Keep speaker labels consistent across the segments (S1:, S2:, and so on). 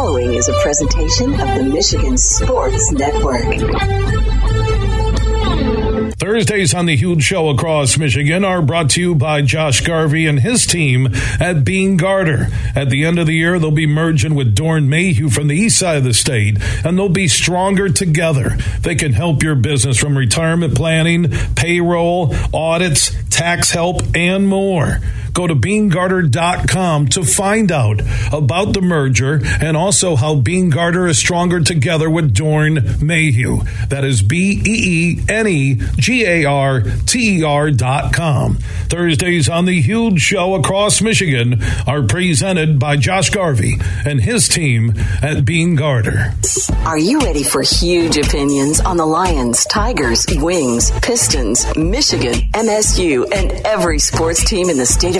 S1: following is a presentation of the Michigan Sports Network.
S2: Thursdays on the Huge Show across Michigan are brought to you by Josh Garvey and his team at Beene Garter. At the end of the year, they'll be merging with Dorn Mayhew from the east side of the state, and they'll be stronger together. They can help your business from retirement planning, payroll, audits, tax help, and more. Go to beenegarter.com to find out about the merger and also how Beene Garter is stronger together with Dorn Mayhew. That is B E E N E G A R T E R dot com. Thursdays on the huge show across Michigan are presented by Josh Garvey and his team at Beene Garter.
S1: Are you ready for huge opinions on the Lions, Tigers, Wings, Pistons, Michigan, MSU, and every sports team in the state of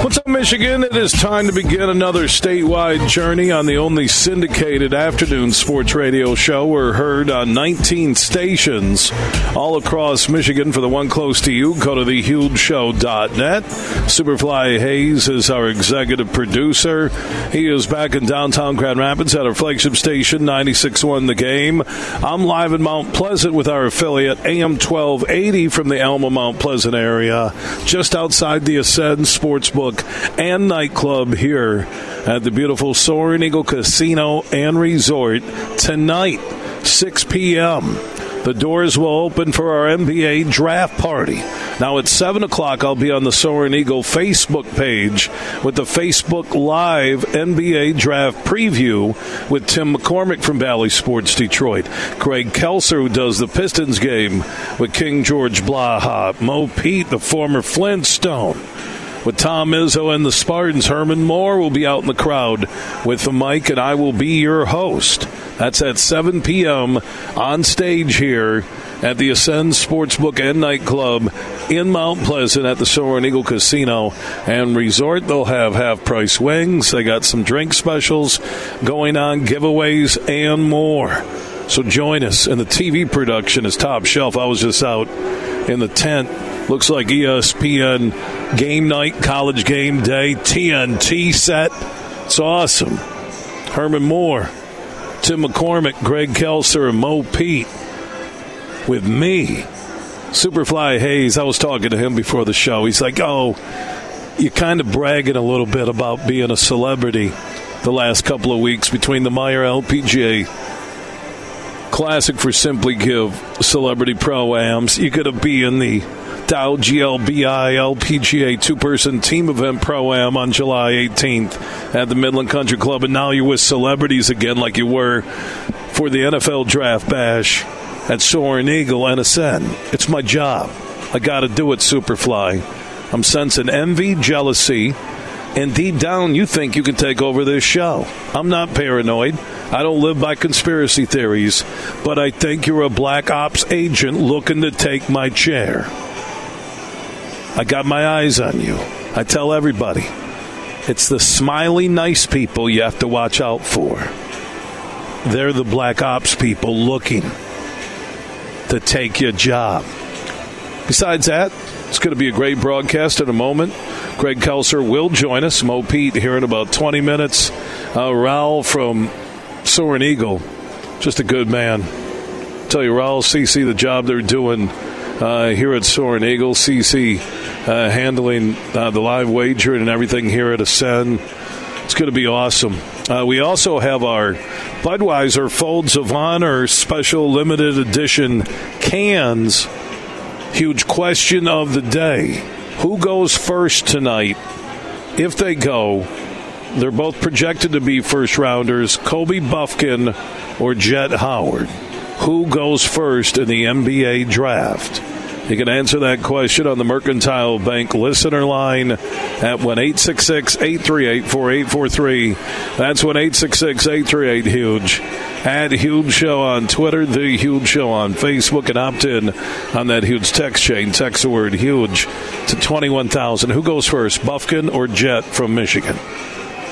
S2: What's up, Michigan? It is time to begin another statewide journey on the only syndicated afternoon sports radio show. We're heard on 19 stations all across Michigan. For the one close to you, go to thehugeshow.net. Superfly Hayes is our executive producer. He is back in downtown Grand Rapids at our flagship station, 96.1 The Game. I'm live in Mount Pleasant with our affiliate, AM 1280 from the Alma Mount Pleasant area, just outside the Ascend Sports Sportsbook and Nightclub here at the beautiful Soaring Eagle Casino and Resort tonight, 6 p.m. The doors will open for our NBA draft party. Now at 7 o'clock, I'll be on the Soaring Eagle Facebook page with the Facebook Live NBA draft preview with Tim McCormick from Bally Sports Detroit, Greg Kelser, who does the Pistons game with King George Blaha, Mo Pete, the former Flintstone with Tom Izzo and the Spartans. Herman Moore will be out in the crowd with the mic, and I will be your host. That's at 7 p.m. on stage here at the Ascend Sportsbook and Nightclub in Mount Pleasant at the Soaring Eagle Casino and Resort. They'll have half price wings. They got some drink specials going on, giveaways, and more. So join us. And the TV production is top shelf. I was just out in the tent Looks like ESPN game night, college game day, TNT set. It's awesome. Herman Moore, Tim McCormick, Greg Kelser, and Mo Pete with me. Superfly Hayes, I was talking to him before the show. He's like, oh, you're kind of bragging a little bit about being a celebrity the last couple of weeks between the Meijer LPGA Classic for Simply Give Celebrity Pro Ams. You could be in the Dow GLBI LPGA two person team event pro am on July 18th at the Midland Country Club. And now you're with celebrities again, like you were for the NFL Draft Bash at Soaring Eagle and Ascend. It's my job. I got to do it, Superfly. I'm sensing envy, jealousy, and deep down, you think you can take over this show. I'm not paranoid. I don't live by conspiracy theories, but I think you're a black ops agent looking to take my chair. I got my eyes on you. I tell everybody. It's the smiley, nice people you have to watch out for. They're the black ops people looking to take your job. Besides that, it's going to be a great broadcast in a moment. Greg Kelser will join us. Mo Pete here in about 20 minutes. Uh, Raul from Soaring Eagle, just a good man. tell you, Raul, CC, the job they're doing uh, here at Soaring Eagle. CC uh, handling uh, the live wager and everything here at Ascend. It's going to be awesome. Uh, we also have our Budweiser Folds of Honor special limited edition cans. Huge question of the day. Who goes first tonight? If they go, they're both projected to be first rounders Kobe Bufkin or Jett Howard. Who goes first in the NBA draft? You can answer that question on the Mercantile Bank listener line at 1 838 4843. That's 1 838 Huge. Add Huge Show on Twitter, The Huge Show on Facebook, and opt in on that huge text chain. Text the word huge to 21,000. Who goes first, Bufkin or Jett from Michigan?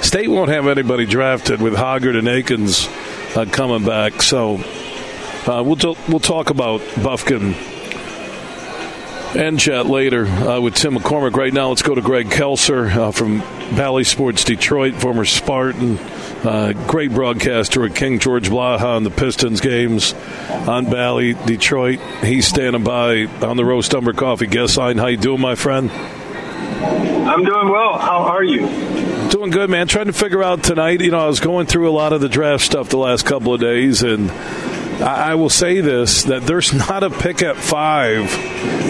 S2: State won't have anybody drafted with Hoggard and Akins uh, coming back, so uh, we'll, t- we'll talk about Bufkin and chat later uh, with Tim McCormick. Right now, let's go to Greg Kelser uh, from Bally Sports Detroit, former Spartan, uh, great broadcaster with King George Blaha on the Pistons games on Bally, Detroit. He's standing by on the Roast Umber Coffee guest line. How you doing, my friend?
S3: I'm doing well. How are you?
S2: Doing good, man. Trying to figure out tonight. You know, I was going through a lot of the draft stuff the last couple of days, and I will say this that there's not a pick at five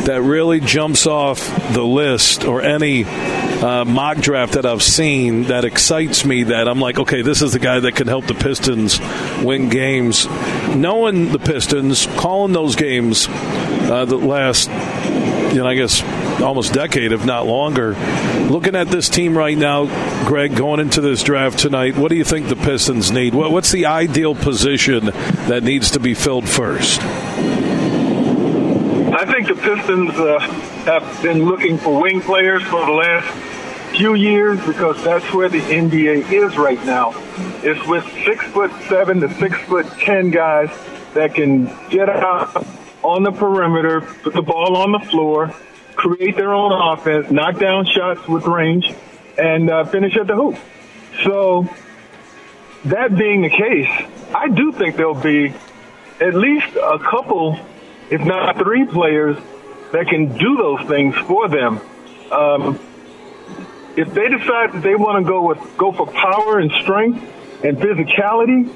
S2: that really jumps off the list or any uh, mock draft that I've seen that excites me that I'm like, okay, this is the guy that can help the Pistons win games. Knowing the Pistons, calling those games uh, the last, you know, I guess almost decade, if not longer. Looking at this team right now, Greg, going into this draft tonight, what do you think the Pistons need? What's the ideal position that needs to be filled first?
S3: I think the Pistons uh, have been looking for wing players for the last few years because that's where the NBA is right now. It's with six foot seven to six foot ten guys that can get out on the perimeter, put the ball on the floor, create their own offense, knock down shots with range, and uh, finish at the hoop. So that being the case, I do think there'll be at least a couple if not three players that can do those things for them. Um, if they decide that they want to go with go for power and strength and physicality,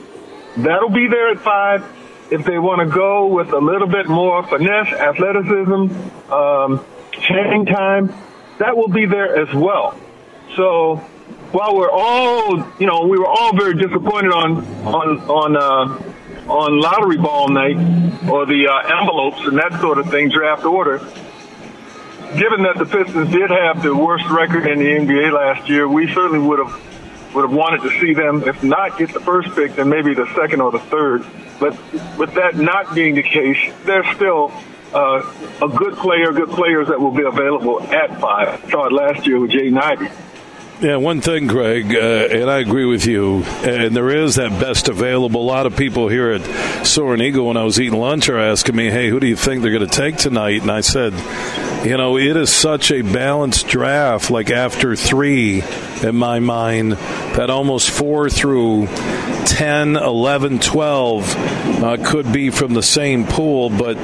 S3: that'll be there at five. If they want to go with a little bit more finesse, athleticism, um, hang time, that will be there as well. So while we're all, you know, we were all very disappointed on on on uh, on lottery ball night or the uh, envelopes and that sort of thing, draft order. Given that the Pistons did have the worst record in the NBA last year, we certainly would have would have wanted to see them, if not get the first pick, then maybe the second or the third. But with that not being the case, they're still uh, a good player, good players that will be available at five. Saw it last year with Jaden Ivey.
S2: Yeah, one thing, Greg, uh, and I agree with you. And there is that best available. A lot of people here at Soaring Eagle, when I was eating lunch, are asking me, "Hey, who do you think they're going to take tonight?" And I said, "You know, it is such a balanced draft. Like after three, in my mind, that almost four through 10, 11, 12 uh, could be from the same pool. But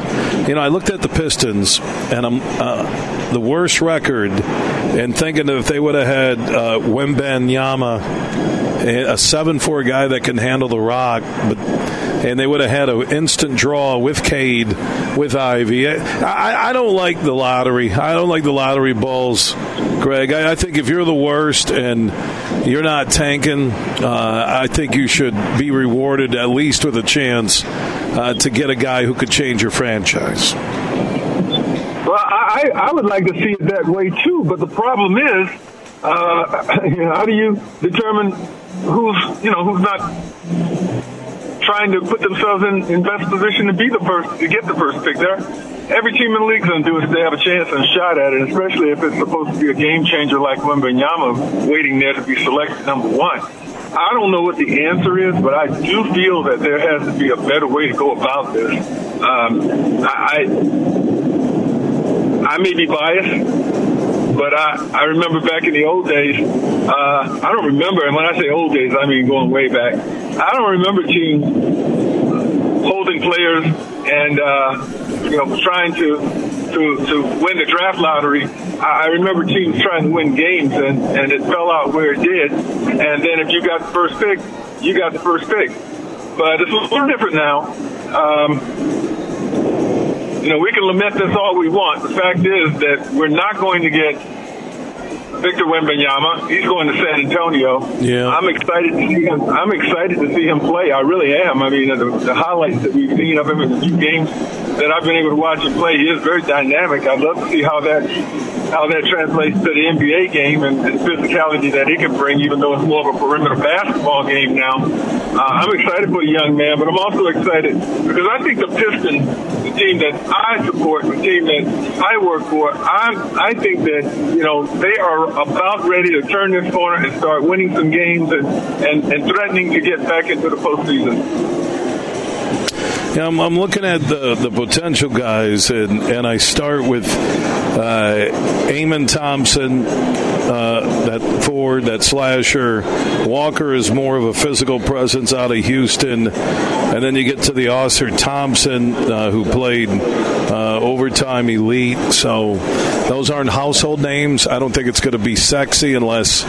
S2: you know, I looked at the Pistons, and I'm uh, the worst record, and thinking that if they would have had uh, Wembanyama, a seven-four guy that can handle the rock, but and they would have had an instant draw with Cade, with Ivey. I, I, don't like the lottery. I don't like the lottery balls, Greg. I, I think if you're the worst and you're not tanking, uh, I think you should be rewarded at least with a chance uh, to get a guy who could change your franchise.
S3: Well, I, I would like to see it that way too, but the problem is, uh, how do you determine who's you know who's not trying to put themselves in, in best position to be the first to get the first pick there? Every team in the league going to do is they have a chance and a shot at it, especially if it's supposed to be a game changer like Wembanyama waiting there to be selected number one. I don't know what the answer is, but I do feel that there has to be a better way to go about this. Um, I, I may be biased, but I, I remember back in the old days, uh, I don't remember, and when I say old days, I mean going way back. I don't remember teams holding players and, uh, you know, trying to, to, to win the draft lottery. I remember teams trying to win games and, and it fell out where it did. And then if you got the first pick, you got the first pick. But it's a little different now. Um, you know, we can lament this all we want. The fact is that we're not going to get Victor Wembanyama. He's going to San Antonio.
S2: Yeah.
S3: I'm excited to see him. I'm excited to see him play. I really am. I mean, the, the highlights that we've seen of him in the few games that I've been able to watch him play, he is very dynamic. I'd love to see how that how that translates to the NBA game and the physicality that it can bring, even though it's more of a perimeter basketball game now. Uh, I'm excited for the young man, but I'm also excited because I think the Pistons, the team that I support, the team that I work for, I'm, I think that, you know, they are about ready to turn this corner and start winning some games and, and, and threatening to get back into the postseason.
S2: Yeah, I'm, I'm, looking at the, the potential guys, and, and I start with uh, Amen Thompson, uh, that forward, that slasher. Walker is more of a physical presence out of Houston. And then you get to the Ausar Thompson, uh, who played uh, overtime elite. So those aren't household names. I don't think it's going to be sexy unless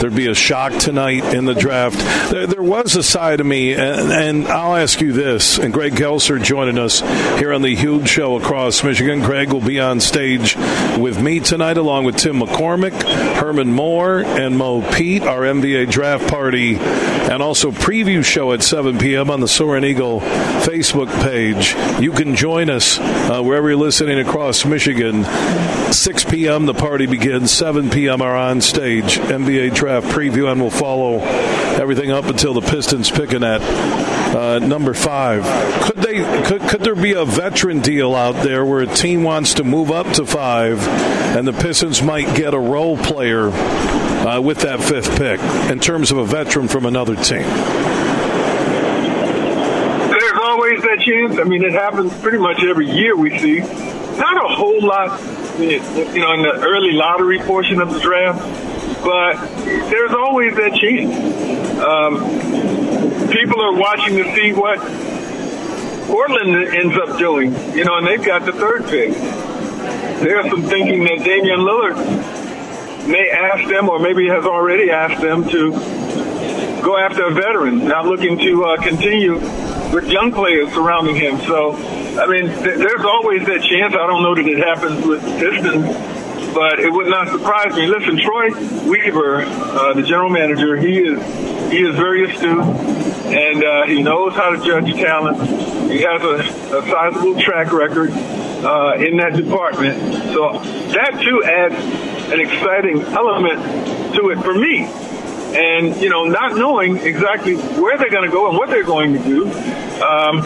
S2: there'd be a shock tonight in the draft. There, there was a side of me, and, and, I'll ask you this, and Greg Kelser joining us here on the huge show across Michigan. Greg will be on stage with me tonight, along with Tim McCormick, Herman Moore, and Mo Pete, our NBA draft party, and also preview show at 7 p.m. on the Soaring Eagle Facebook page. You can join us uh, wherever you're listening across Michigan. 6 p.m. the party begins. 7 p.m. are on stage NBA draft preview, and we'll follow everything up until the Pistons picking at uh, number five. Could they? Could, could there be a veteran deal out there where a team wants to move up to five, and the Pistons might get a role player uh, with that fifth pick in terms of a veteran from another team?
S3: There's always that chance. I mean, it happens pretty much every year. We see not a whole lot, you know, in the early lottery portion of the draft, but there's always that chance. Um, people are watching to see what Portland ends up doing, you know, and they've got the third pick. There's some thinking that Damian Lillard may ask them, or maybe has already asked them to go after a veteran, not looking to uh, continue with young players surrounding him. So I mean, th- there's always that chance. I don't know that it happens with Pistons, but it would not surprise me. Listen, Troy Weaver, uh, the general manager, he is he is very astute, and uh, he knows how to judge talent. He has a, a sizable track record uh, in that department, so that too adds an exciting element to it for me. And you know, not knowing exactly where they're going to go and what they're going to do. Um,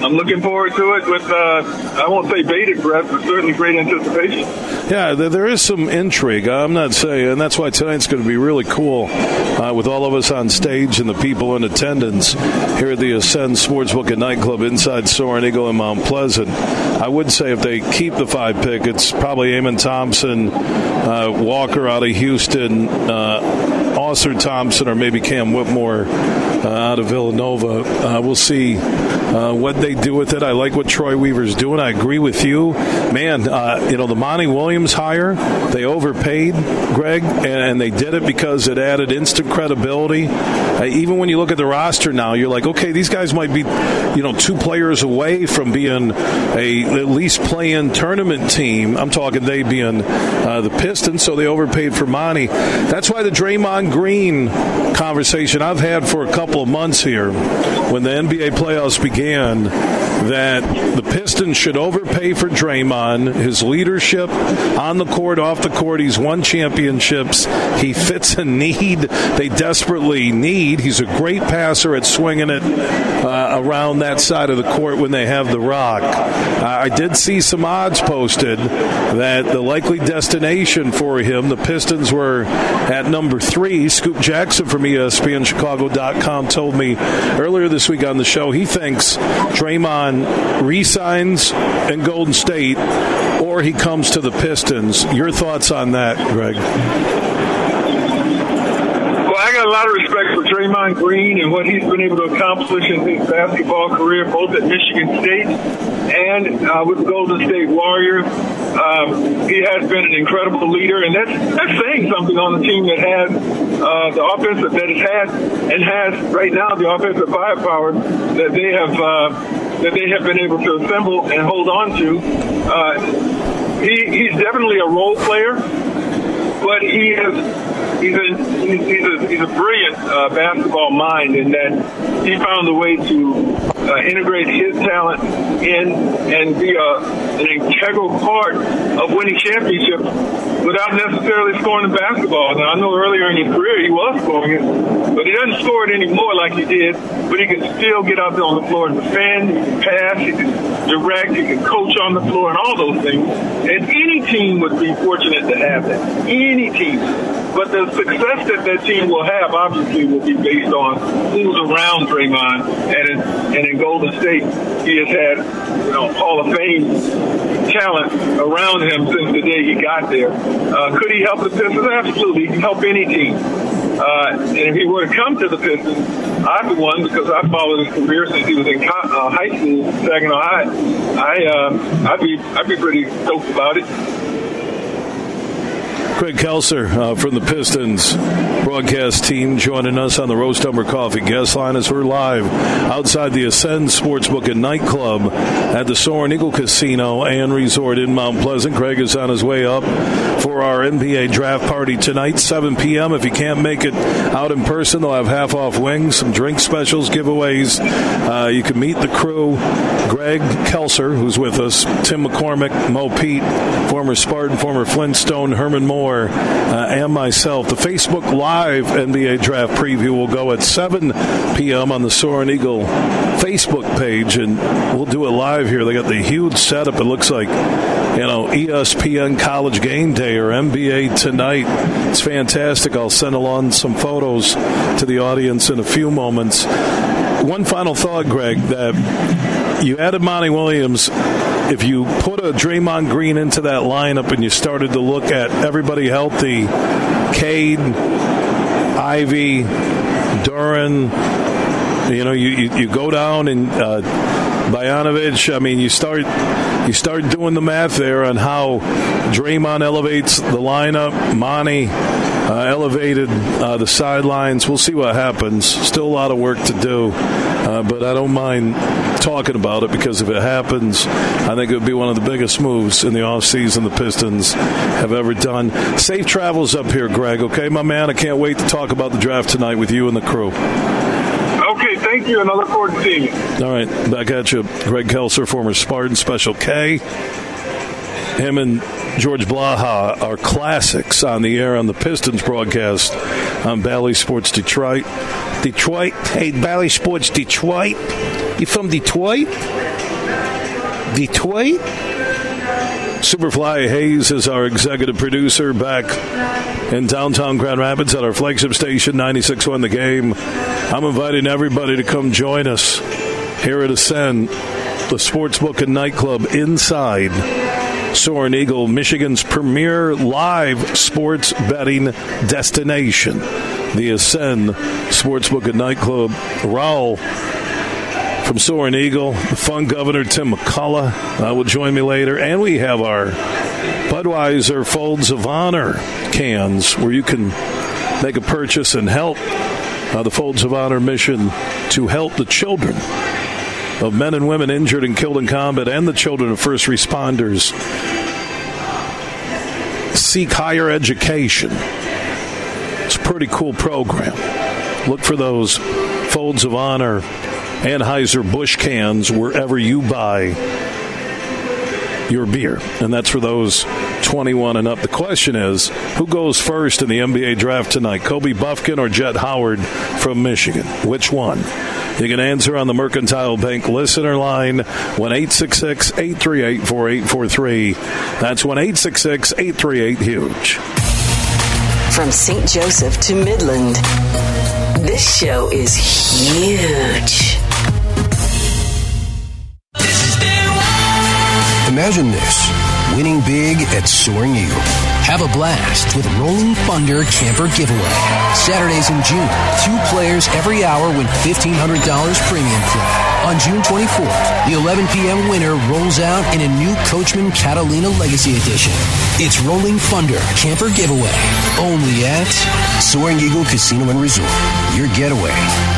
S3: I'm looking forward to it with, uh, I won't say bated breath, but certainly great anticipation.
S2: Yeah, there is some intrigue. I'm not saying, and that's why tonight's going to be really cool uh, with all of us on stage and the people in attendance here at the Ascend Sportsbook and Nightclub inside Soaring Eagle in Mount Pleasant. I would say if they keep the five pick, it's probably Amen Thompson, uh, Walker out of Houston, uh, Ausar Thompson, or maybe Cam Whitmore uh, out of Villanova. Uh, we'll see uh, what they do with it. I like what Troy Weaver's doing. I agree with you, man. Uh, you know the Monty Williams hire, they overpaid Greg, and, and, they did it because it added instant credibility. Uh, even when you look at the roster now, you're like, okay, these guys might be, you know, two players away from being a at least playing tournament team. I'm talking they being uh, the Pistons, so they overpaid for Monty. That's why the Draymond Green conversation I've had for a couple of months here, when the NBA playoffs began, that the Pistons should overpay for Draymond, his leadership on the court, off the court. He's won championships. He fits a need they desperately need. He's a great passer at swinging it uh, around that side of the court when they have the rock. Uh, I did see some odds posted that the likely destination for him, the Pistons were at number three. Scoop Jackson from ESPNChicago.com told me earlier this week on the show he thinks Draymond resigns in Golden State or he comes to the Pistons. Your thoughts on that, Greg?
S3: A lot of respect for Draymond Green and what he's been able to accomplish in his basketball career, both at Michigan State and uh, with the Golden State Warriors. Um, he has been an incredible leader, and that's that's saying something on the team that has uh, the offensive that it has and has right now the offensive firepower that they have uh, that they have been able to assemble and hold on to. Uh, he, he's definitely a role player but he is he's a he's, he's a, he's a brilliant uh, basketball mind in that he found a way to uh, integrate his talent in and be a, an integral part of winning championships without necessarily scoring the basketball. Now I know earlier in his career he was scoring it, but he doesn't score it anymore like he did. But he can still get out there on the floor and defend, he can pass, he can direct, he can coach on the floor, and all those things. And any team would be fortunate to have that. Any team. But the success that that team will have, obviously, will be based on who's around Draymond. And and Golden State, he has had, you know, Hall of Fame talent around him since the day he got there. Uh, could he help the Pistons? Absolutely. He can help any team. Uh, and if he were to come to the Pistons, I'd be one because I followed his career since he was in uh, high school, Saginaw High. I, uh, I'd be, I'd be pretty stoked about it.
S2: Greg Kelser uh, from the Pistons broadcast team joining us on the Roast Umber Coffee guest line as we're live outside the Ascend Sportsbook and Nightclub at the Soaring Eagle Casino and Resort in Mount Pleasant. Greg is on his way up for our NBA draft party tonight, 7 p.m. If you can't make it out in person, they'll have half off wings, some drink specials, giveaways. Uh, you can meet the crew. Greg Kelser, who's with us, Tim McCormick, Mo Pete, former Spartan, former Flintstone, Herman Moore, uh, and myself. The Facebook Live NBA Draft Preview will go at 7 p.m. on the Soaring Eagle Facebook page, and we'll do it live here. They got the huge setup. It looks like, you know, ESPN College Game Day or NBA Tonight. It's fantastic. I'll send along some photos to the audience in a few moments. One final thought, Greg, that you added Monty Williams if you put a Draymond Green into that lineup and you started to look at everybody healthy, Cade, Ivey, Duren, you know, you, you, you go down and uh. I mean, you start you start doing the math there on how Draymond elevates the lineup. Monty uh, elevated uh, the sidelines. We'll see what happens. Still a lot of work to do, uh, but I don't mind talking about it because if it happens, I think it would be one of the biggest moves in the offseason the Pistons have ever done. Safe travels up here, Greg. Okay, my man. I can't wait to talk about the draft tonight with you and the crew.
S3: Okay, thank you, and I look forward to seeing you.
S2: All right, back at you. Greg Kelser, former Spartan Special K. Him and George Blaha are classics on the air on the Pistons broadcast on Bally Sports Detroit. Detroit. Hey, Bally Sports Detroit. You from Detroit? Detroit? Superfly Hayes is our executive producer back in downtown Grand Rapids at our flagship station, 96.1 The Game. I'm inviting everybody to come join us here at Ascend, the Sportsbook and Nightclub inside Soaring Eagle, Michigan's premier live sports betting destination. The Ascend Sportsbook and Nightclub. Raul from Soaring Eagle, the fun governor Tim McCullough uh, will join me later, and we have our Budweiser Folds of Honor cans where you can make a purchase and help uh, the Folds of Honor mission to help the children of men and women injured and killed in combat and the children of first responders seek higher education. It's a pretty cool program. Look for those Folds of Honor Anheuser-Busch cans wherever you buy your beer. And that's for those 21 and up. The question is who goes first in the NBA draft tonight, Kobe Bufkin or Jett Howard from Michigan? Which one? You can answer on the Mercantile Bank listener line 1 838 4843. That's 1 838 Huge.
S1: From St. Joseph to Midland, this show is huge.
S4: Imagine this winning big at Soaring Eagle. Have a blast with Rolling Thunder Camper Giveaway. Saturdays in June, two players every hour win $1,500 premium play. On June 24th, the 11 p.m. winner rolls out in a new Coachmen Catalina Legacy Edition. It's Rolling Thunder Camper Giveaway. Only at Soaring Eagle Casino and Resort. Your getaway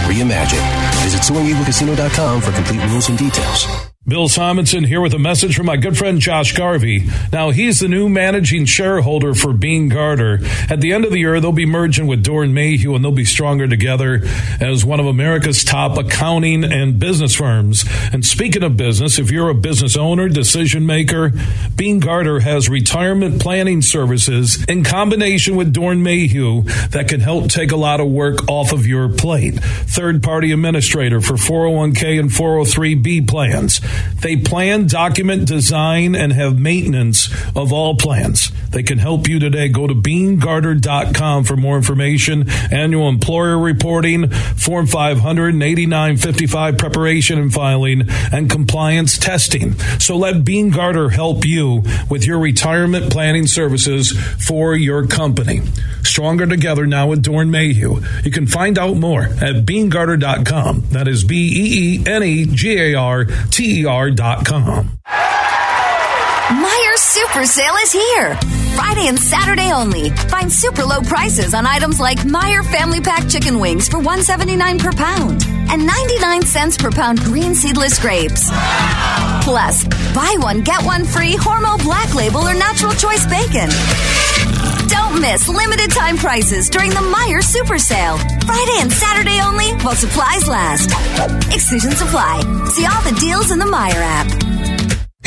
S4: reimagined. Visit SoaringEagleCasino.com for complete rules and details.
S2: Bill Simonson here with a message from my good friend Josh Garvey. Now, he's the new managing shareholder for Beene Garter. At the end of the year, they'll be merging with Dorn Mayhew and they'll be stronger together as one of America's top accounting and business firms. And speaking of business, if you're a business owner, decision maker, Beene Garter has retirement planning services in combination with Dorn Mayhew that can help take a lot of work off of your plate. Third party administrator for 401k and 403b plans they plan, document, design, and have maintenance of all plans. They can help you today. Go to beenegarter.com for more information. Annual employer reporting, Form 58955 preparation and filing, and compliance testing. So let Beene Garter help you with your retirement planning services for your company. Stronger together now with Dorn Mayhew. You can find out more at beenegarter.com. That is B E E N E G A R T E R.com.
S5: Meijer Super Sale is here. Friday and Saturday only. Find super low prices on items like Meijer Family Pack chicken wings for $1.79 per pound and 99 cents per pound green seedless grapes. Plus, buy one, get one free Hormel Black Label or Natural Choice Bacon. Don't miss limited time prices during the Meijer Super Sale. Friday and Saturday only while supplies last. Exclusions apply. See all the deals in the Meijer app.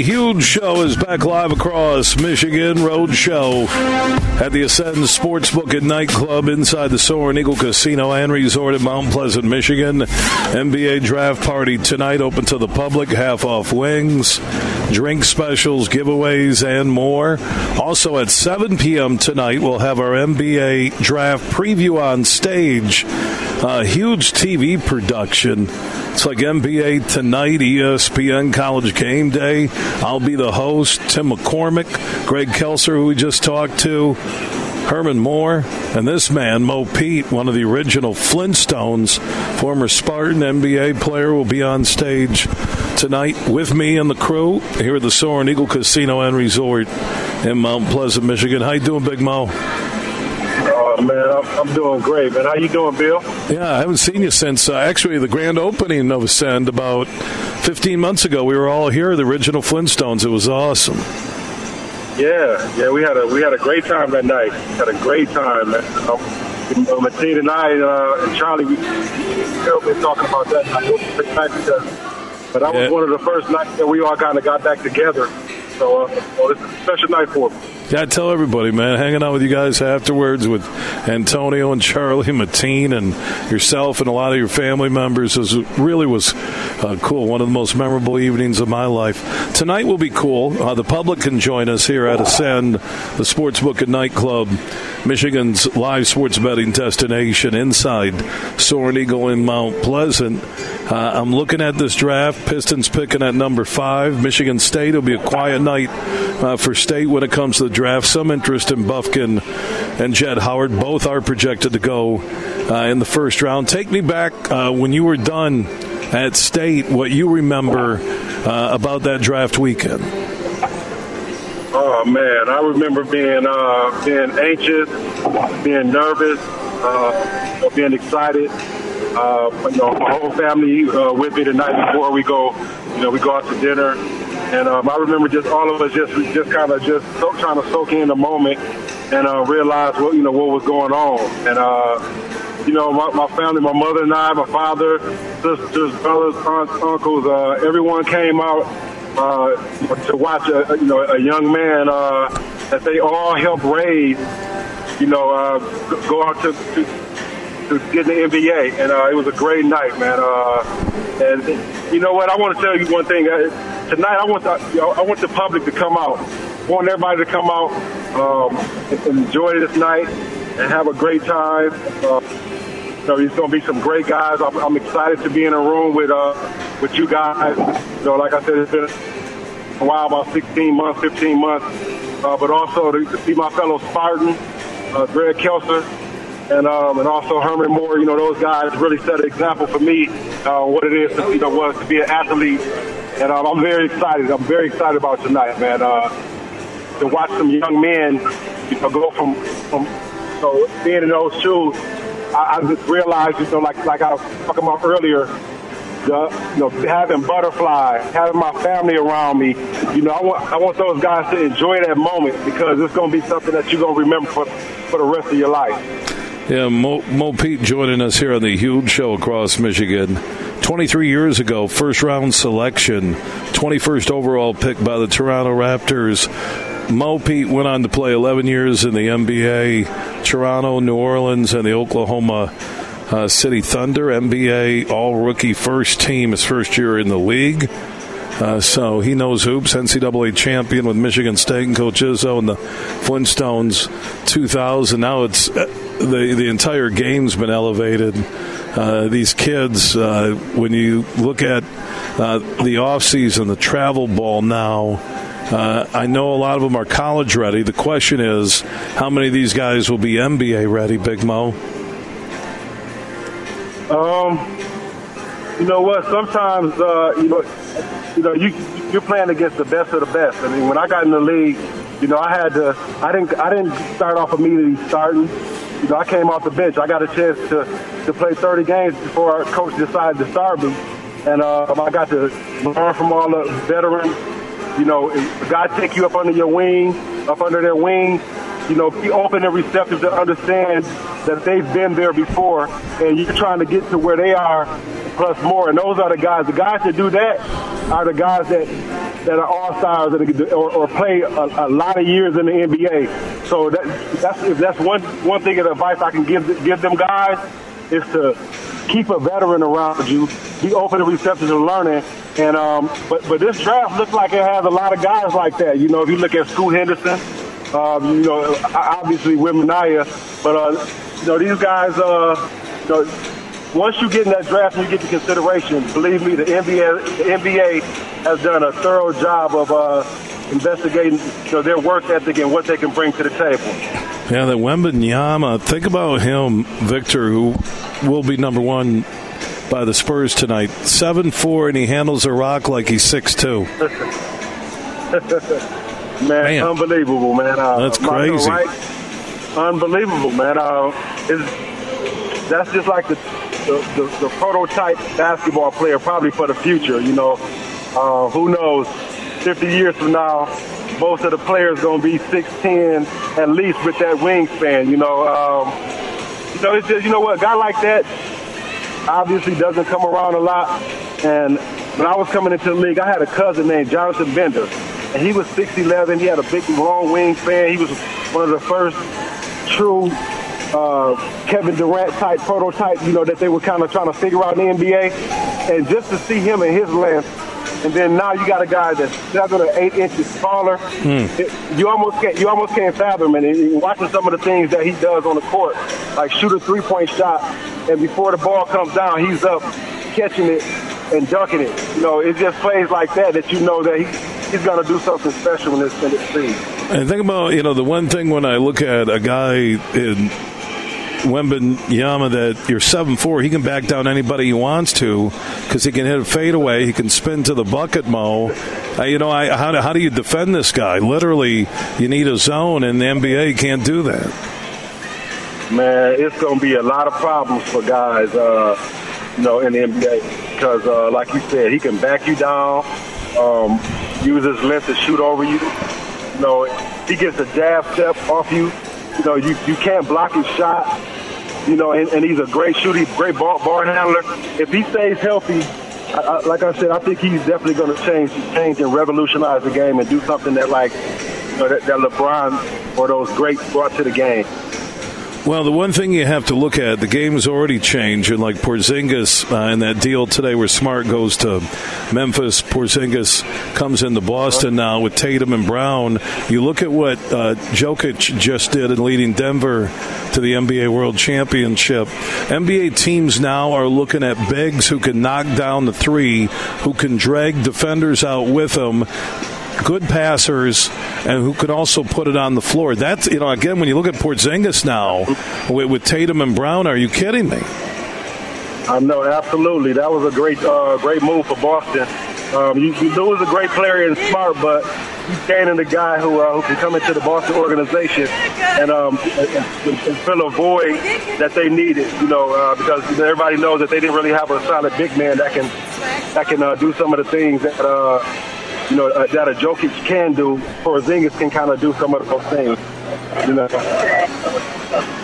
S2: Huge Show is back live across Michigan Road Show at the Ascend Sportsbook and Nightclub inside the Soaring Eagle Casino and Resort in Mount Pleasant, Michigan. NBA draft party tonight, open to the public, half off wings, drink specials, giveaways, and more. Also at 7 p.m. tonight, we'll have our NBA draft preview on stage. A huge TV production. It's like NBA Tonight, ESPN College Game Day. I'll be the host. Tim McCormick, Greg Kelser, who we just talked to, Herman Moore, and this man, Mo Pete, one of the original Flintstones, former Spartan NBA player, will be on stage tonight with me and the crew here at the Soaring Eagle Casino and Resort in Mount Pleasant, Michigan. How you doing, Big Mo?
S6: Man, I'm, I'm doing great, man. How you doing, Bill?
S2: Yeah, I haven't seen you since uh, actually the grand opening of Ascend about 15 months ago. We were all here, the original Flintstones. It was awesome.
S6: Yeah, yeah, we had a we had a great time that night. Had a great time. Man. Um, you know, Mateen and I uh, and Charlie, we still been talking about that night. Was a night because, but that was
S2: Yeah.
S6: one of the first nights that we all kind of got back together. So, uh, so it's a special night for me.
S2: Yeah, I tell everybody, man, hanging out with you guys afterwards with Antonio and Charlie Mateen and yourself and a lot of your family members was really was uh, cool. One of the most memorable evenings of my life. Tonight will be cool. Uh, the public can join us here at Ascend, the Sportsbook and Nightclub, Michigan's live sports betting destination inside Soaring Eagle in Mount Pleasant. Uh, I'm looking at this draft. Pistons picking at number five. Michigan State will be a quiet night uh, for State when it comes to the draft. Some interest in Bufkin and Jett Howard. Both are projected to go uh, in the first round. Take me back uh, when you were done at State. What you remember uh, about that draft weekend?
S6: Oh man, I remember being uh, being anxious, being nervous, uh, being excited. Uh, you know, my whole family with me the night before we go. You know, we go out to dinner, and um, I remember just all of us just just kind of just so, trying to soak in the moment and uh, realize what you know what was going on. And uh, you know, my, my family, my mother and I, my father, sisters, brothers, aunts, uncles, uh, everyone came out uh, to watch a, you know a young man uh, that they all helped raise. You know, uh, go out to, to to get in the NBA, and uh, it was a great night, man. Uh, and you know what? I want to tell you one thing. Uh, tonight, I want the, I want the public to come out. I want everybody to come out um, enjoy this night and have a great time. Uh, know, there's going to be some great guys. I'm, I'm, excited to be in a room with uh, with you guys. You know, like I said, it's been a while, about 16 months, 15 months, uh, but also to, to, see my fellow Spartan, uh, Greg Kelser, and um, and also Herman Moore. You know, those guys really set an example for me uh, what it is to you know was to be an athlete, and um, I'm very excited. I'm very excited about tonight, man. Uh, to watch some young men, you know, go from from know, being in those shoes. I, I just realized, you know, like like I was talking about earlier, the, you know, having butterfly, having my family around me. You know, I want I want those guys to enjoy that moment because it's going to be something that you're going to remember for for the rest of your life.
S2: Yeah, Mo, Mo Pete joining us here on the huge show across Michigan. 23 years ago, first round selection, 21st overall pick by the Toronto Raptors. Mo Pete went on to play 11 years in the NBA, Toronto, New Orleans, and the Oklahoma uh, City Thunder. NBA All Rookie First Team his first year in the league. Uh, so he knows hoops. NCAA champion with Michigan State and Coach Izzo and the Flintstones 2000. Now it's uh, the the entire game's been elevated. Uh, these kids, uh, when you look at uh, the offseason, the travel ball now, uh, I know a lot of them are college ready. The question is, how many of these guys will be NBA ready, Big Mo?
S6: Um, you know what? Sometimes, uh, you know, you know, you you're playing against the best of the best. I mean, when I got in the league, you know, I had to. I didn't. I didn't start off immediately starting. You know, I came off the bench. I got a chance to to play 30 games before our coach decided to start me, and um, I got to learn from all the veterans you know, God take you up under your wing, up under their wing. You know, be open and receptive to understand that they've been there before, and you're trying to get to where they are, plus more. And those are the guys. The guys that do that are the guys that that are all stars or, or play a, a, lot of years in the NBA. So that, that's if that's one one thing of advice I can give give them guys is to keep a veteran around you, be open and receptive to learning. And um, but but this draft looks like it has a lot of guys like that. You know, if you look at Scoot Henderson, um, you know, obviously Wembanyama, but uh, you know these guys. Uh, you know, once you get in that draft and you get the consideration, believe me, the NBA the NBA has done a thorough job of uh, investigating you know, their work ethic and what they can bring to the table.
S2: Yeah, the Wembanyama. Think about him, Victor, who will be number one by the Spurs tonight. Seven four, and he handles a rock like he's six two.
S6: man, man, unbelievable, man. Uh,
S2: That's crazy.
S6: Right? Unbelievable, man. Uh, that's just like the the, the the, prototype basketball player, probably for the future. You know, uh, who knows? 50 years from now, most of the players going to be 6'10 at least with that wingspan. You know, um, you know, it's just, you know what, a guy like that obviously doesn't come around a lot. And when I was coming into the league, I had a cousin named Jonathan Bender. And he was 6'11. He had a big, long wingspan. He was one of the first true uh, Kevin Durant type prototype, you know, that they were kind of trying to figure out in the NBA. And just to see him in his length, and then now you got a guy that's seven or eight inches smaller. Hmm. It, you almost can't you almost can't fathom it. And watching some of the things that he does on the court, like shoot a three point shot, and before the ball comes down, he's up catching it and dunking it. You know, it just plays like that that you know that he, he's going to do something special in this league.
S2: And think about you know the one thing when I look at a guy in Wembanyama that you're seven four. He can back down anybody he wants to because he can hit a fadeaway. He can spin to the bucket, Mo. Uh, you know, I, how, do, how do you defend this guy? Literally, you need a zone, and the NBA can't do that.
S6: Man, it's going to be a lot of problems for guys, uh, you know, in the NBA because, uh, like you said, he can back you down, um, use his length to shoot over you. You know, he gets a jab step off you you know, you, you can't block his shot. You know, and, and he's a great shooter, great ball, ball handler. If he stays healthy, I, I, like I said, I think he's definitely going to change, change and revolutionize the game and do something that like you know, that, that LeBron or those greats brought to the game.
S2: Well, the one thing you have to look at, the game's already changed, and like Porzingis uh, in that deal today where Smart goes to Memphis, Porzingis comes into Boston now with Tatum and Brown. You look at what uh, Jokic just did in leading Denver to the NBA World Championship. NBA teams now are looking at bigs who can knock down the three, who can drag defenders out with them good passers and who could also put it on the floor. That's you know again when you look at Porzingis now with, with Tatum and Brown, are you kidding me?
S6: I um, know absolutely. That was a great uh, great move for Boston. Um, you, you was a great player and smart, but he's gaining the guy who, uh, who can come into the Boston organization and, um, and, and fill a void that they needed. You know, uh, because everybody knows that they didn't really have a solid big man that can that can uh, do some of the things that uh, you know, uh, that a Jokic can do, Porzingis can kind of do some of those things. You know.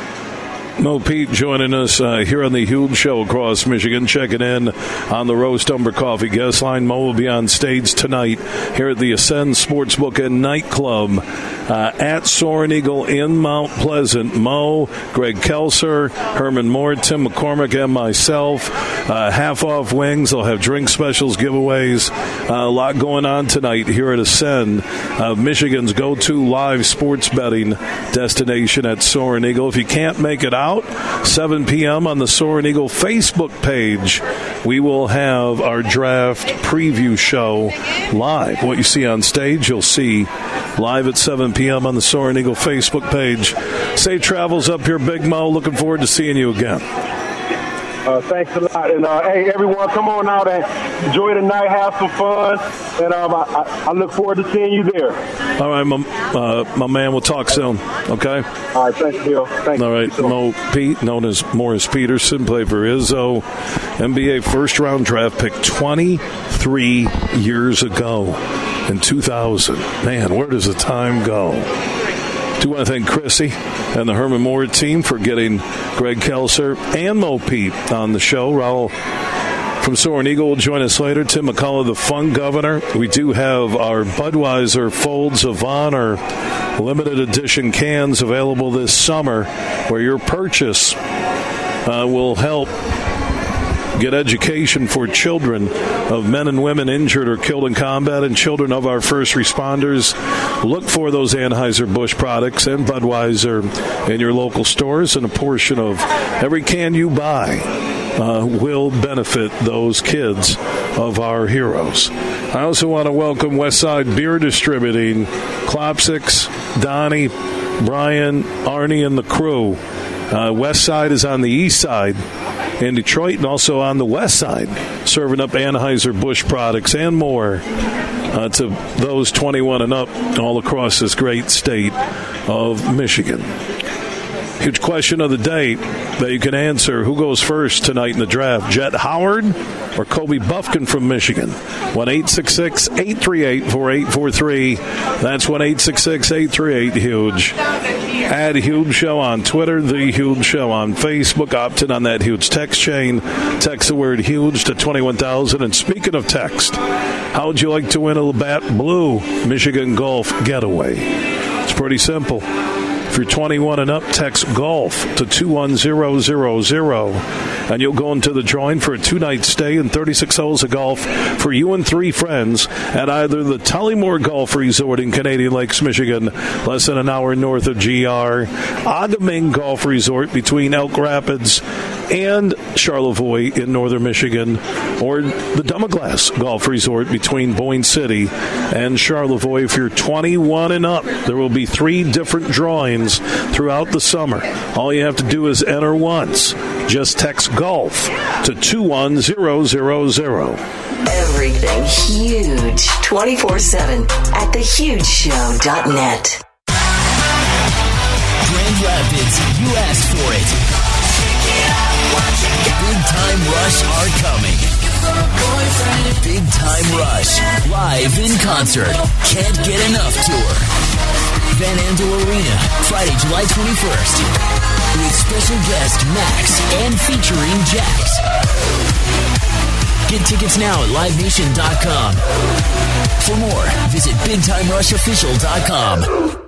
S2: Mo Pete joining us uh, here on the Huge Show across Michigan, checking in on the Roast Umber Coffee guest line. Mo will be on stage tonight here at the Ascend Sportsbook and Nightclub uh, at Soaring Eagle in Mount Pleasant. Mo, Greg Kelser, Herman Moore, Tim McCormick, and myself. Uh, half off wings. They'll have drink specials, giveaways. Uh, a lot going on tonight here at Ascend, uh, Michigan's go to live sports betting destination at Soaring Eagle. If you can't make it out, out. 7 p.m. on the Soaring Eagle Facebook page, we will have our draft preview show live. What you see on stage, you'll see live at 7 p.m. on the Soaring Eagle Facebook page. Safe travels up here, Big Mo. Looking forward to seeing you again.
S6: Uh, thanks a lot. And uh, hey, everyone, come on out and enjoy the night, have some fun. And um, I, I, look forward to seeing you there.
S2: All right, my, uh, my man, we'll talk soon. Okay?
S6: All right, thanks, Bill.
S2: All right, Mo Pete, known as Morris Peterson, played for Izzo, NBA first round draft pick 23 years ago in 2000. Man, where does the time go? Do want to thank Chrissy and the Herman Moore team for getting Greg Kelser and Mo Pete on the show. Raul from Soaring Eagle will join us later. Tim McCullough, the fun governor. We do have our Budweiser Folds of Honor limited edition cans available this summer where your purchase uh, will help get education for children of men and women injured or killed in combat and children of our first responders. Look for those Anheuser-Busch products and Budweiser in your local stores, and a portion of every can you buy uh, will benefit those kids of our heroes. I also want to welcome Westside Beer Distributing, Klopsix, Donnie, Brian, Arnie, and the crew. Uh, Westside is on the east side in Detroit and also on the west side, serving up Anheuser-Busch products and more uh, to those 21 and up all across this great state of Michigan. Huge question of the day that you can answer. Who goes first tonight in the draft? Jett Howard or Kobe Bufkin from Michigan? 1 838 4843. That's 1 838 Huge. Add Huge Show on Twitter, The Huge Show on Facebook. Opt in on that huge text chain. Text the word huge to 21,000. And speaking of text, how would you like to win a Labatt Blue Michigan Golf Getaway? It's pretty simple. You're 21 and up, text golf to 21000 and you'll go into the drawing for a two night stay and 36 holes of golf for you and three friends at either the Tullymore Golf Resort in Canadian Lakes, Michigan, less than an hour north of GR, A-Ga-Ming Golf Resort between Elk Rapids and Charlevoix in northern Michigan, or the Dunmaglas Golf Resort between Boyne City and Charlevoix. If you're 21 and up, there will be three different drawings throughout the summer. All you have to do is enter once. Just text golf to 21000.
S1: Everything huge 24 7 at thehugeshow.net.
S7: Grand Rapids, you asked for it. Big Time Rush are coming. Big Time Rush, live in concert. Can't get enough tour. Van Andel Arena, Friday, July 21st. With special guest Max and featuring Jax. Get tickets now at livenation.com. For more, visit bigtimerushofficial.com.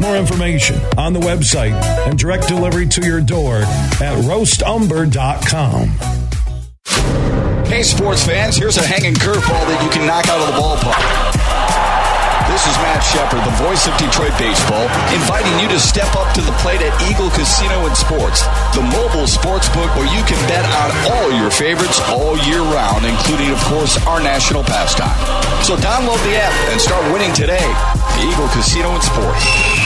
S2: More information on the website and direct delivery to your door at roastumber.com.
S8: Hey, sports fans, here's a hanging curveball that you can knock out of the ballpark. This is Matt Shepard, the voice of Detroit baseball, inviting you to step up to the plate at Eagle Casino and Sports, the mobile sports book where you can bet on all your favorites all year round, including, of course, our national pastime. So download the app and start winning today. Eagle Casino and Sports.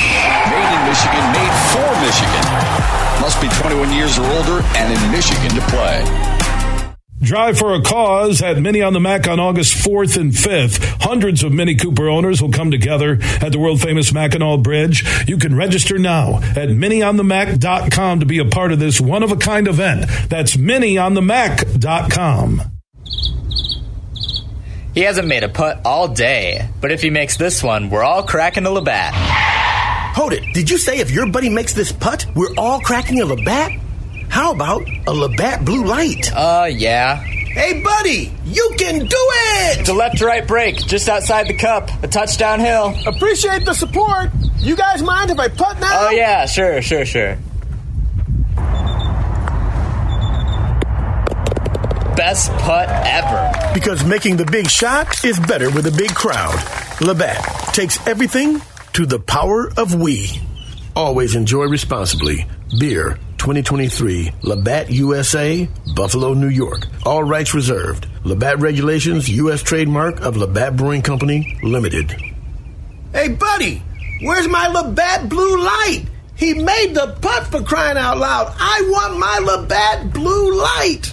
S8: Made in Michigan, made for Michigan. Must be 21 years or older and in Michigan to play.
S2: Drive for a Cause at Mini on the Mac on August 4th and 5th. Hundreds of Mini Cooper owners will come together at the world famous Mackinac Bridge. You can register now at minionthemac.com to be a part of this one of a kind event. That's minionthemac.com.
S9: He hasn't made a putt all day, but if he makes this one, we're all cracking a Labatt.
S10: Hold it. Did you say if your buddy makes this putt, we're all cracking a Labatt? How about a Labatt Blue Light?
S9: Uh, yeah.
S10: Hey, buddy, you can do it!
S9: It's a left to right break, just outside the cup, a touchdown hill.
S10: Appreciate the support. You guys mind if I putt now?
S9: Oh, yeah, sure, sure, sure. Best putt ever.
S10: Because making the big shot is better with a big crowd. Labatt takes everything to the power of we. Always enjoy responsibly. Beer 2023, Labatt USA, Buffalo, New York. All rights reserved. Labatt Regulations, U.S. trademark of Labatt Brewing Company, Limited. Hey, buddy, where's my Labatt Blue Light? He made the putt for crying out loud. I want my Labatt Blue Light.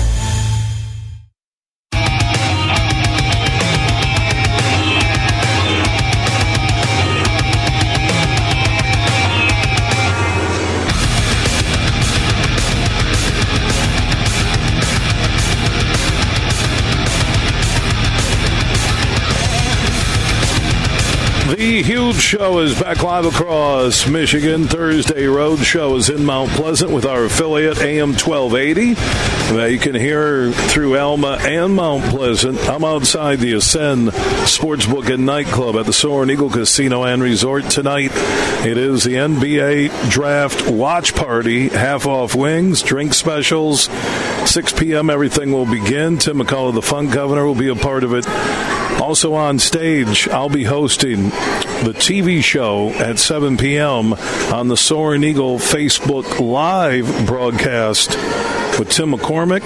S2: The huge show is back live across Michigan. Thursday Road Show is in Mount Pleasant with our affiliate AM 1280. That you can hear through Alma and Mount Pleasant. I'm outside the Ascend Sportsbook and Nightclub at the Soaring Eagle Casino and Resort tonight. It is the NBA Draft Watch Party. Half off wings, drink specials. 6 p.m. Everything will begin. Tim McCullough, the Fun Governor, will be a part of it. Also on stage, I'll be hosting the TV show at 7 p.m. on the Soaring Eagle Facebook Live broadcast with Tim McCormick,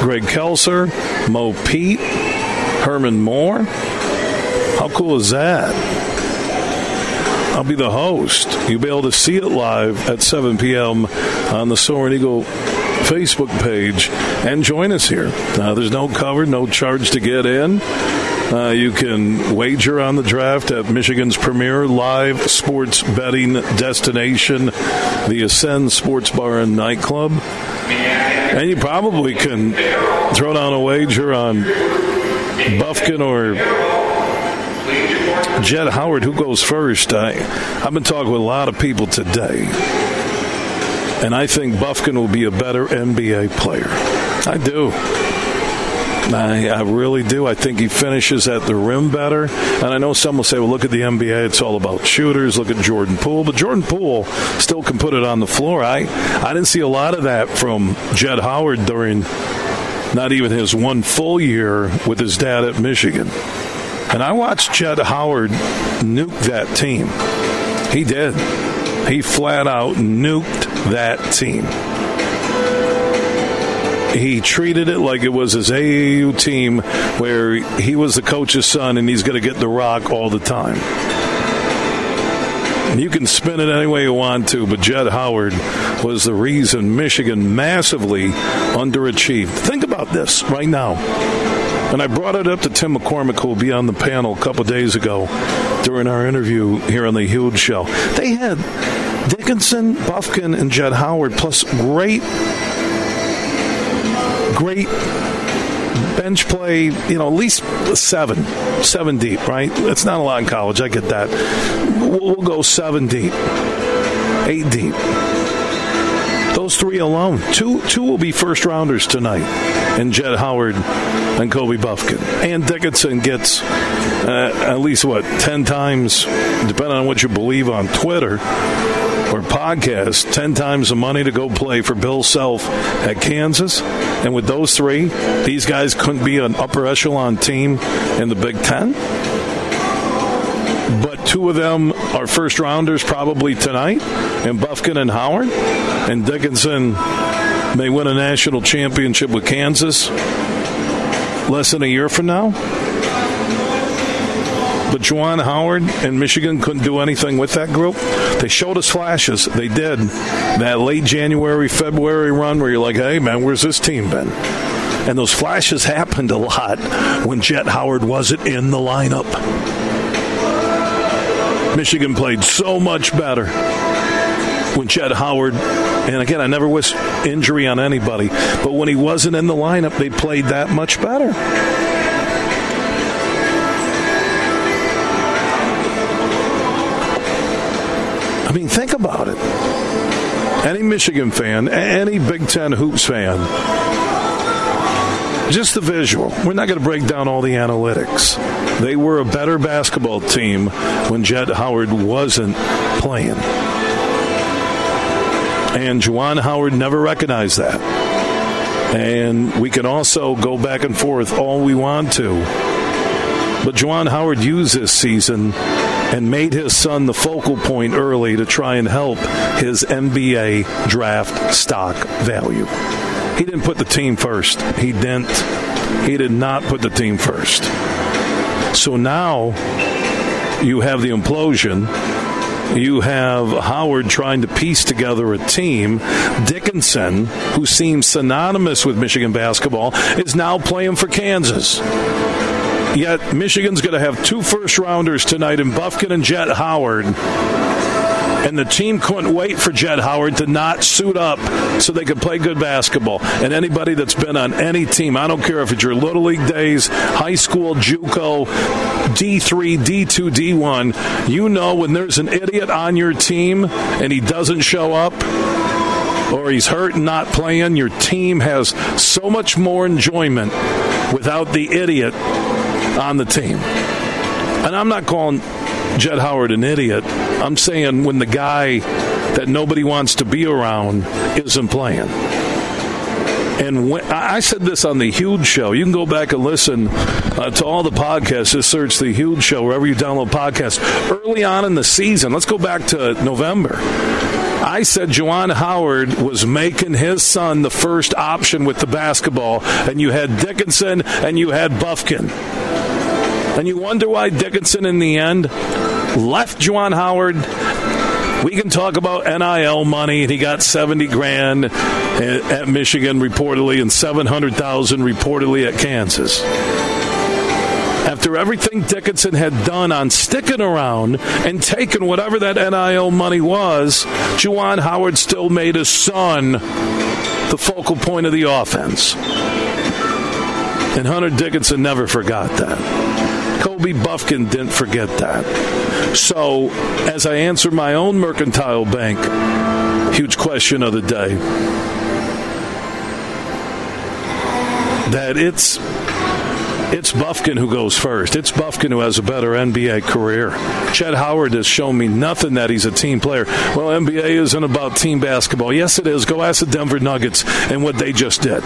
S2: Greg Kelser, Mo Pete, Herman Moore. How cool is that? I'll be the host. You'll be able to see it live at 7 p.m. on the Soaring Eagle Facebook page and join us here. Uh, there's no cover, no charge to get in. Uh, you can wager on the draft at Michigan's premier live sports betting destination, the Ascend Sports Bar and Nightclub. And you probably can throw down a wager on Bufkin or Jett Howard, who goes first. I, I've been talking with a lot of people today, and I think Bufkin will be a better NBA player. I do. I, I, really do. I think he finishes at the rim better. And I know some will say, well, look at the NBA. It's all about shooters. Look at Jordan Poole. But Jordan Poole still can put it on the floor. I, I didn't see a lot of that from Jett Howard during not even his one full year with his dad at Michigan. And I watched Jett Howard nuke that team. He did. He flat out nuked that team he treated it like it was his AAU team where he was the coach's son and he's going to get the rock all the time. You can spin it any way you want to, but Jett Howard was the reason Michigan massively underachieved. Think about this right now. And I brought it up to Tim McCormick, who will be on the panel a couple days ago during our interview here on the Huge Show. They had Dickinson, Bufkin, and Jett Howard, plus great, great bench play, you know, at least seven, seven deep, right? It's not a lot in college. I get that. We'll, go seven deep, eight deep. Those three alone. Two two will be first rounders tonight. And Jett Howard and Kobe Bufkin. And Dickinson gets uh, at least, what, 10 times, depending on what you believe on Twitter or podcast, 10 times the money to go play for Bill Self at Kansas. And with those three, these guys couldn't be an upper echelon team in the Big Ten. But two of them are first rounders probably tonight, and Bufkin and Howard. And Dickinson may win a national championship with Kansas less than a year from now. But Juwan Howard and Michigan couldn't do anything with that group. They showed us flashes. They did. That late January, February run where you're like, hey, man, where's this team been? And those flashes happened a lot when Jett Howard wasn't in the lineup. Michigan played so much better when Jett Howard, and again, I never wish injury on anybody, but when he wasn't in the lineup, they played that much better. I mean, think about it. Any Michigan fan, any Big Ten Hoops fan, just the visual. We're not going to break down all the analytics. They were a better basketball team when Jett Howard wasn't playing. And Juwan Howard never recognized that. And we can also go back and forth all we want to. But Juwan Howard used this season and made his son the focal point early to try and help his NBA draft stock value. He didn't put the team first. He didn't. He did not put the team first. So now you have the implosion. You have Howard trying to piece together a team. Dickinson, who seems synonymous with Michigan basketball, is now playing for Kansas. Yet Michigan's going to have two first rounders tonight in Bufkin and Jett Howard. And the team couldn't wait for Jett Howard to not suit up so they could play good basketball. And anybody that's been on any team, I don't care if it's your Little League days, high school, JUCO, D3, D2, D1, you know when there's an idiot on your team and he doesn't show up, or he's hurt and not playing, your team has so much more enjoyment without the idiot on the team. And I'm not calling Jett Howard an idiot. I'm saying when the guy that nobody wants to be around isn't playing. And when, I said this on the Huge Show. You can go back and listen uh, to all the podcasts. Just search the Huge Show wherever you download podcasts. Early on in the season, let's go back to November. I said Juwan Howard was making his son the first option with the basketball, and you had Dickinson and you had Bufkin. And you wonder why Dickinson, in the end, left Juwan Howard. We can talk about NIL money, and he got 70 grand at Michigan reportedly and 700,000 reportedly at Kansas after everything Dickinson had done on sticking around and taking whatever that NIL money was, Juwan Howard still made his son the focal point of the offense. And Hunter Dickinson never forgot that. Kobe Bufkin didn't forget that. So, as I answer my own mercantile bank, huge question of the day that it's it's Bufkin who goes first. It's Bufkin who has a better NBA career. Jett Howard has shown me nothing that he's a team player. Well, NBA isn't about team basketball. Yes, it is. Go ask the Denver Nuggets and what they just did.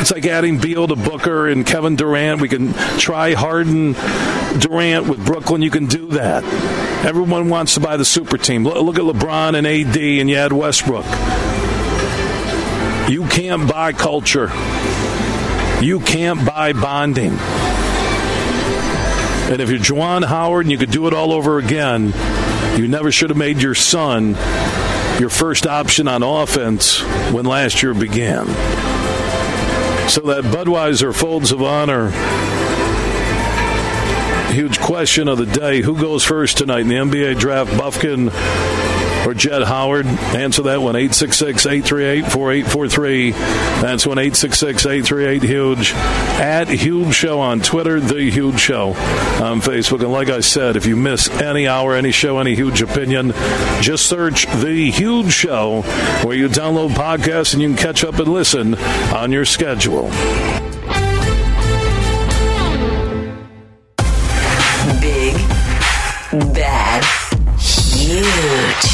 S2: It's like adding Beal to Booker and Kevin Durant. We can try Harden Durant with Brooklyn. You can do that. Everyone wants to buy the super team. Look at LeBron and AD, and you add Westbrook. You can't buy culture. You can't buy bonding. And if you're Juwan Howard and you could do it all over again, you never should have made your son your first option on offense when last year began. So that Budweiser Folds of Honor huge question of the day. Who goes first tonight in the NBA draft? Bufkin or Jett Howard? Answer that one, 866-838-4843. That's one, 866-838-HUGE. At Huge Show on Twitter, The Huge Show on Facebook. And like I said, if you miss any hour, any show, any huge opinion, just search The Huge Show where you download podcasts and you can catch up and listen on your schedule.
S1: Big, bad, huge.